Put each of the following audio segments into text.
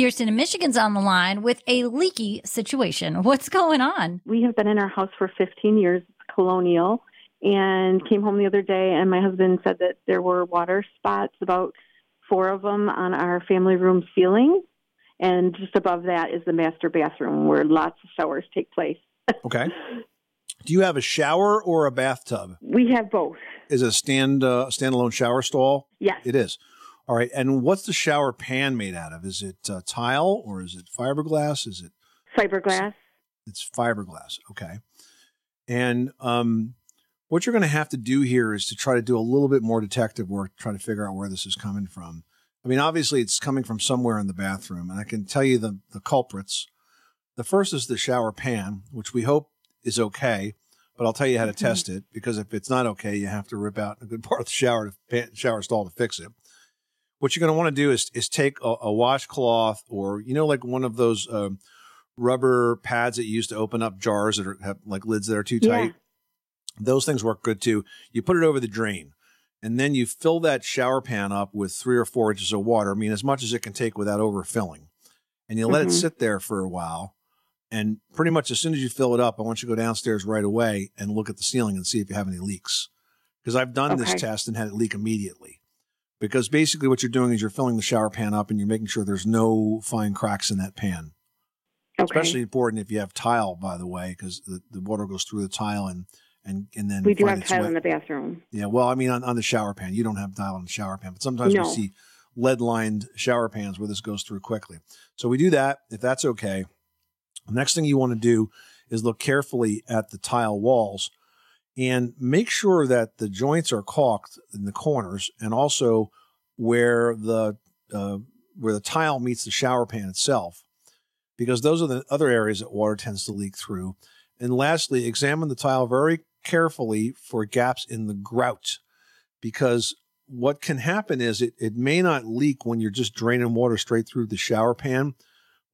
Kirsten in Michigan's on the line with a leaky situation. What's going on? We have been in our house for 15 years, colonial, and came home the other day, and my husband said that there were water spots, about four of them, on our family room ceiling. And just above that is the master bathroom where lots of showers take place. Okay. Do you have a shower or a bathtub? We have both. Is it a stand uh, standalone shower stall? Yes. It is. All right. And what's the shower pan made out of? Is it uh, tile or is it fiberglass? Is it Fiberglass. It's fiberglass. Okay. And um, what you're going to have to do here is to try to do a little bit more detective work, try to figure out where this is coming from. I mean, obviously, it's coming from somewhere in the bathroom, and I can tell you the, the culprits. The first is the shower pan, which we hope is okay, but I'll tell you how to test it because if it's not okay, you have to rip out a good part of the shower to, pan- shower stall to fix it. What you're going to want to do is is take a, a washcloth or you know like one of those um, rubber pads that you use to open up jars that are, have like lids that are too Yeah. tight. Those things work good too. You put it over the drain, and then you fill that shower pan up with three or four inches of water. I mean, as much as it can take without overfilling, and you let it Mhm. sit there for a while. And pretty much as soon as you fill it up, I want you to go downstairs right away and look at the ceiling and see if you have any leaks. Because I've done this test and had it leak immediately. Because basically, what you're doing is you're filling the shower pan up and you're making sure there's no fine cracks in that pan. Okay. Especially important if you have tile, by the way, because the, the water goes through the tile and and and then we do have tile way- in the bathroom. yeah, well, I mean, on, on the shower pan, you don't have tile on the shower pan, but sometimes No. we see lead lined shower pans where this goes through quickly. So we do that. If that's okay, the next thing you want to do is look carefully at the tile walls and make sure that the joints are caulked in the corners and also where the uh, where the tile meets the shower pan itself, because those are the other areas that water tends to leak through. And lastly, examine the tile very carefully for gaps in the grout, because what can happen is it, it may not leak when you're just draining water straight through the shower pan,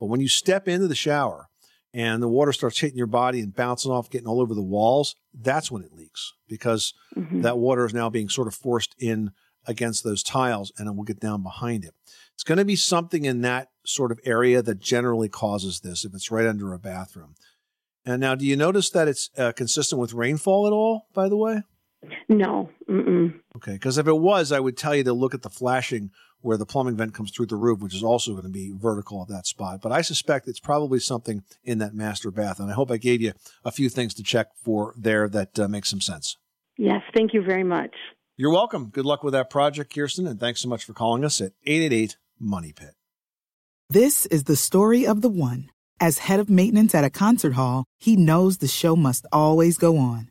but when you step into the shower and the water starts hitting your body and bouncing off, getting all over the walls, that's when it leaks because Mhm. that water is now being sort of forced in against those tiles and it will get down behind it. It's going to be something in that sort of area that generally causes this if it's right under a bathroom. And now, do you notice that it's uh, consistent with rainfall at all, by the way? No. Mm-mm. Okay, because if it was, I would tell you to look at the flashing where the plumbing vent comes through the roof, which is also going to be vertical at that spot. But I suspect it's probably something in that master bath. And I hope I gave you a few things to check for there that uh, makes some sense. Yes. Thank you very much. You're welcome. Good luck with that project, Kirsten, and thanks so much for calling us at 888 Money Pit. This is the story of the one. As head of maintenance at a concert hall, he knows the show must always go on.